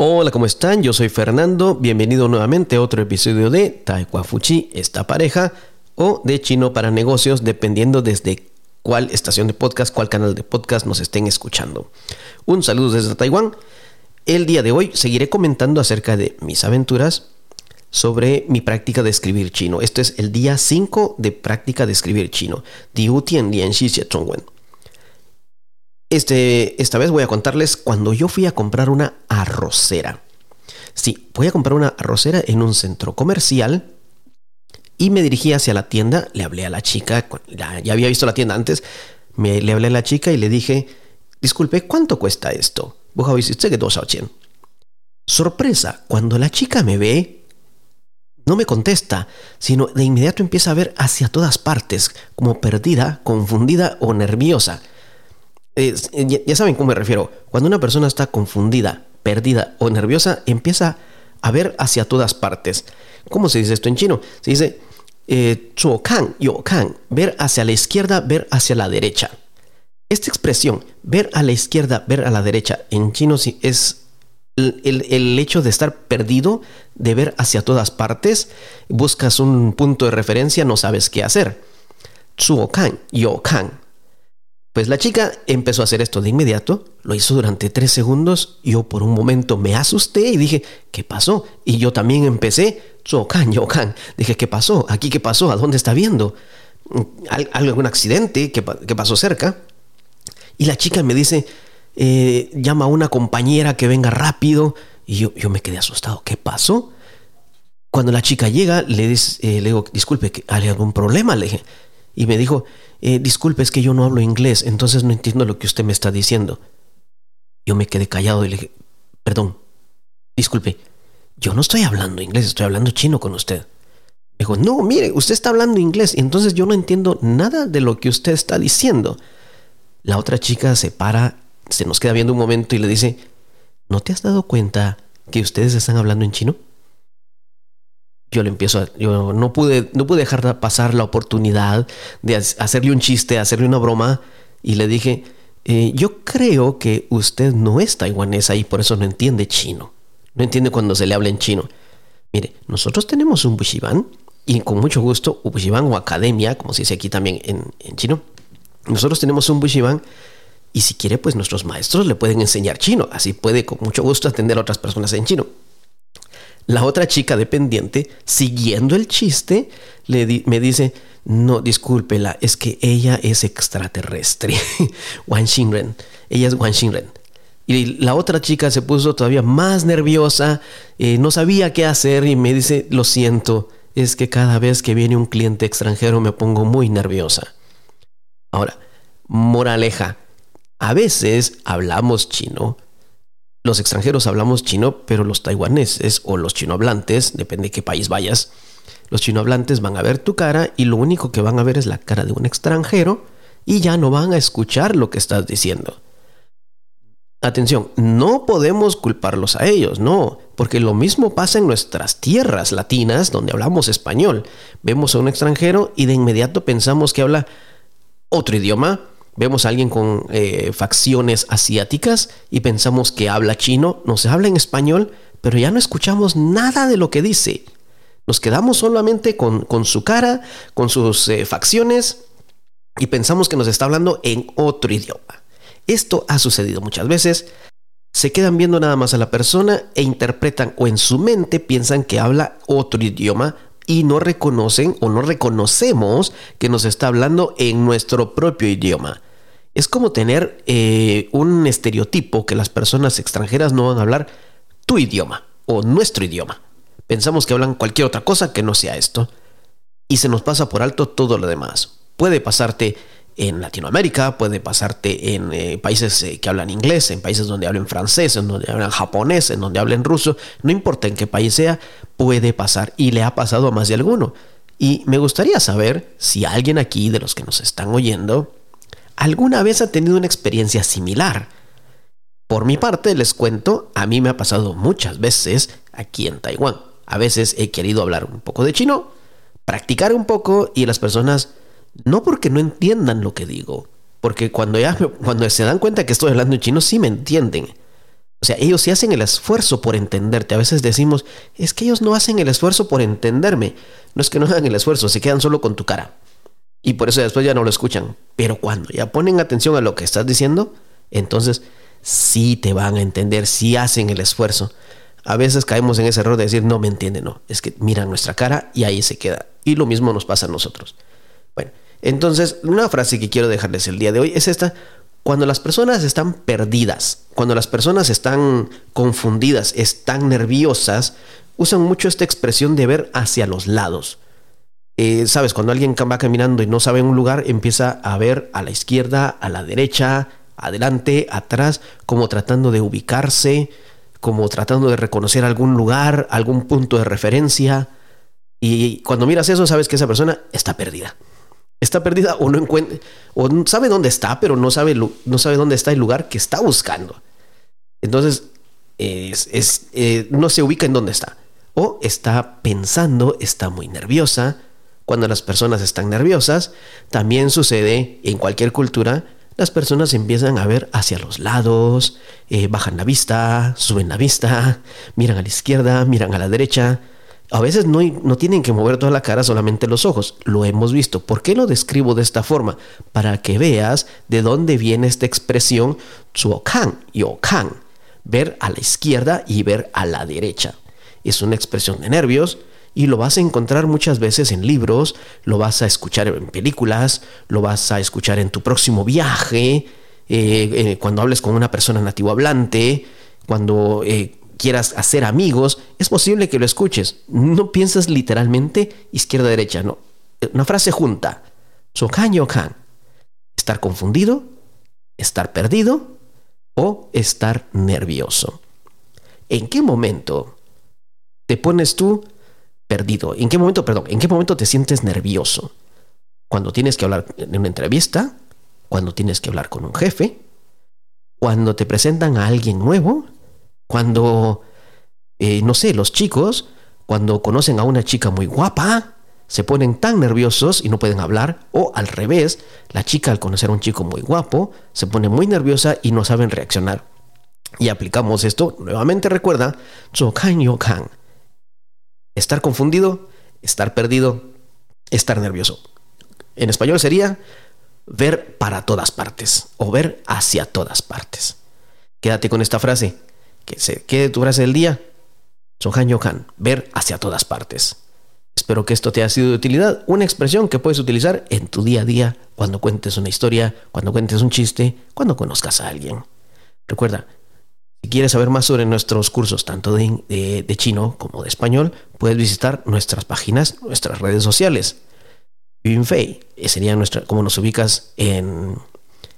Hola, ¿cómo están? Yo soy Fernando. Bienvenido nuevamente a otro episodio de Taekwafuchi, esta pareja, o de Chino para Negocios, dependiendo desde cuál estación de podcast, cuál canal de podcast nos estén escuchando. Un saludo desde Taiwán. El día de hoy seguiré comentando acerca de mis aventuras sobre mi práctica de escribir chino. Este es el día 5 de práctica de escribir chino. Este, esta vez voy a contarles cuando yo fui a comprar una arrocera. Sí, voy a comprar una arrocera en un centro comercial y me dirigí hacia la tienda. Le hablé a la chica, ya había visto la tienda antes. Me, le hablé a la chica y le dije, disculpe, ¿cuánto cuesta esto? Sorpresa, cuando la chica me ve, no me contesta, sino de inmediato empieza a ver hacia todas partes, como perdida, confundida o nerviosa. Ya, saben cómo me refiero. Cuando una persona está confundida, perdida o nerviosa, empieza a ver hacia todas partes. ¿Cómo se dice esto en chino? Se dice eh, kan, yo kan, ver hacia la izquierda, ver hacia la derecha. Esta expresión, ver a la izquierda, ver a la derecha, en chino es el, hecho de estar perdido, de ver hacia todas partes, buscas un punto de referencia, no sabes qué hacer. kan, yo kan. Pues la chica empezó a hacer esto de inmediato, lo hizo durante tres segundos, yo por un momento me asusté y dije, ¿qué pasó? Y yo también empecé, kan, yo kan. Dije, ¿qué pasó? ¿Aquí qué pasó? ¿A dónde está viendo? ¿Algún accidente que, que pasó cerca? Y la chica me dice, eh, llama a una compañera que venga rápido. Y yo, yo me quedé asustado. ¿Qué pasó? Cuando la chica llega, le, eh, le digo, disculpe, ¿hay algún problema? Le dije. Y me dijo, eh, disculpe, es que yo no hablo inglés, entonces no entiendo lo que usted me está diciendo. Yo me quedé callado y le dije, perdón, disculpe, yo no estoy hablando inglés, estoy hablando chino con usted. Me dijo, no, mire, usted está hablando inglés, entonces yo no entiendo nada de lo que usted está diciendo. La otra chica se para se nos queda viendo un momento y le dice, ¿no te has dado cuenta que ustedes están hablando en chino? Yo le empiezo a, yo no pude, no pude dejar pasar la oportunidad de hacerle un chiste, hacerle una broma y le dije, eh, yo creo que usted no es taiwanesa y por eso no entiende chino. No entiende cuando se le habla en chino. Mire, nosotros tenemos un bushiban y con mucho gusto, bushiban o academia, como se dice aquí también en, en chino. Nosotros tenemos un bushiban y si quiere, pues nuestros maestros le pueden enseñar chino. Así puede con mucho gusto atender a otras personas en chino. La otra chica dependiente, siguiendo el chiste, me dice, no, discúlpela, es que ella es extraterrestre. Wan Xinren. Ella es Wan Xinren. Y la otra chica se puso todavía más nerviosa, eh, no sabía qué hacer y me dice, lo siento, es que cada vez que viene un cliente extranjero me pongo muy nerviosa. Ahora, moraleja, a veces hablamos chino, los extranjeros hablamos chino, pero los taiwaneses o los chinohablantes, depende de qué país vayas, los chinohablantes van a ver tu cara y lo único que van a ver es la cara de un extranjero y ya no van a escuchar lo que estás diciendo. Atención, no podemos culparlos a ellos, no, porque lo mismo pasa en nuestras tierras latinas donde hablamos español. Vemos a un extranjero y de inmediato pensamos que habla otro idioma vemos a alguien con eh, facciones asiáticas y pensamos que habla chino, nos habla en español, pero ya no escuchamos nada de lo que dice. Nos quedamos solamente con, su cara, con sus eh, facciones y pensamos que nos está hablando en otro idioma. Esto ha sucedido muchas veces. Se quedan viendo nada más a la persona e interpretan o en su mente piensan que habla otro idioma y no reconocen o no reconocemos que nos está hablando en nuestro propio idioma. Es como tener eh, un estereotipo que las personas extranjeras no van a hablar tu idioma o nuestro idioma. Pensamos que hablan cualquier otra cosa que no sea esto. Y se nos pasa por alto todo lo demás. Puede pasarte en Latinoamérica, puede pasarte en eh, países eh, que hablan inglés, en países donde hablen francés, en donde hablan japonés, en donde hablen ruso, no importa en qué país sea, puede pasar y le ha pasado a más de alguno. Y me gustaría saber si alguien aquí de los que nos están oyendo alguna vez ha tenido una experiencia similar. Por mi parte, les cuento, a mí me ha pasado muchas veces aquí en Taiwán. A veces he querido hablar un poco de chino, practicar un poco y las personas, no porque no entiendan lo que digo, porque cuando, se dan cuenta que estoy hablando en chino sí me entienden, O sea, ellos sí hacen el esfuerzo por entenderte. A veces decimos, es que ellos no hacen el esfuerzo por entenderme. No es que no hagan el esfuerzo, se quedan solo con tu cara. Y por eso después ya no lo escuchan. Pero cuando ya ponen atención a lo que estás diciendo, entonces sí te van a entender, sí hacen el esfuerzo. A veces caemos en ese error de decir, no me entiende, no. Es que miran nuestra cara y ahí se queda. Y lo mismo nos pasa a nosotros. Bueno, entonces, una frase que quiero dejarles el día de hoy es esta. Cuando las personas están perdidas, cuando las personas están confundidas, están nerviosas, usan mucho esta expresión de ver hacia los lados. Eh, Sabes, cuando alguien va caminando y no sabe un lugar, empieza a ver a la izquierda, a la derecha, adelante, atrás, como tratando de ubicarse, como tratando de reconocer algún lugar, algún punto de referencia. Y cuando miras eso, sabes que esa persona está perdida. Está perdida o no encuentra, o sabe dónde está, pero no sabe, no sabe dónde está el lugar que está buscando. Entonces, es, eh, no se ubica en dónde está. O está pensando, está muy nerviosa. Cuando las personas están nerviosas, también sucede en cualquier cultura las personas empiezan a ver hacia los lados, eh, bajan la vista, suben la vista, miran a la izquierda, miran a la derecha. A veces no, no tienen que mover toda la cara, solamente los ojos. Lo hemos visto. ¿Por qué lo describo de esta forma? Para que veas de dónde viene esta expresión zuokan y okan. Ver a la izquierda y ver a la derecha. Es una expresión de nervios y lo vas a encontrar muchas veces en libros, lo vas a escuchar en películas, lo vas a escuchar en tu próximo viaje, eh, eh, cuando hables con una persona nativo hablante, cuando eh, quieras hacer amigos, es posible que lo escuches. No piensas literalmente izquierda-derecha, no. Una frase junta. Sokan yokan. Estar confundido, estar perdido o estar nervioso. ¿En qué momento te pones tú perdido? ¿En qué momento, perdón, en qué momento te sientes nervioso? Cuando tienes que hablar en una entrevista, cuando tienes que hablar con un jefe, cuando te presentan a alguien nuevo, cuando, eh, no sé, los chicos, cuando conocen a una chica muy guapa, se ponen tan nerviosos y no pueden hablar, o al revés, la chica al conocer a un chico muy guapo, se pone muy nerviosa y no saben reaccionar. Y aplicamos esto, nuevamente recuerda, Zokan Yokan, Estar confundido, estar perdido, estar nervioso. En español sería ver para todas partes o ver hacia todas partes. Quédate con esta frase, que se quede tu frase del día. Sohan Yohan, ver hacia todas partes. Espero que esto te haya sido de utilidad, una expresión que puedes utilizar en tu día a día, cuando cuentes una historia, cuando cuentes un chiste, cuando conozcas a alguien. Recuerda, si quieres saber más sobre nuestros cursos, tanto de, chino como de español, puedes visitar nuestras páginas, nuestras redes sociales. Yunfei, eh, sería nuestra, como nos ubicas en,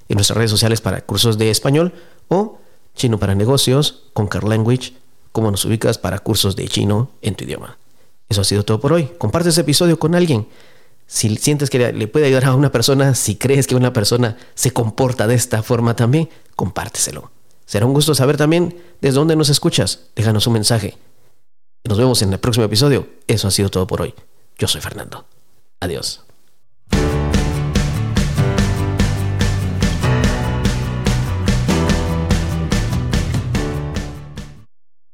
nuestras redes sociales para cursos de español, o Chino para Negocios, Conquer Language, como nos ubicas para cursos de chino en tu idioma. Eso ha sido todo por hoy. Comparte ese episodio con alguien. Si sientes que le puede ayudar a una persona, si crees que una persona se comporta de esta forma también, compárteselo. Será un gusto saber también desde dónde nos escuchas. Déjanos un mensaje. Nos vemos en el próximo episodio. Eso ha sido todo por hoy. Yo soy Fernando. Adiós.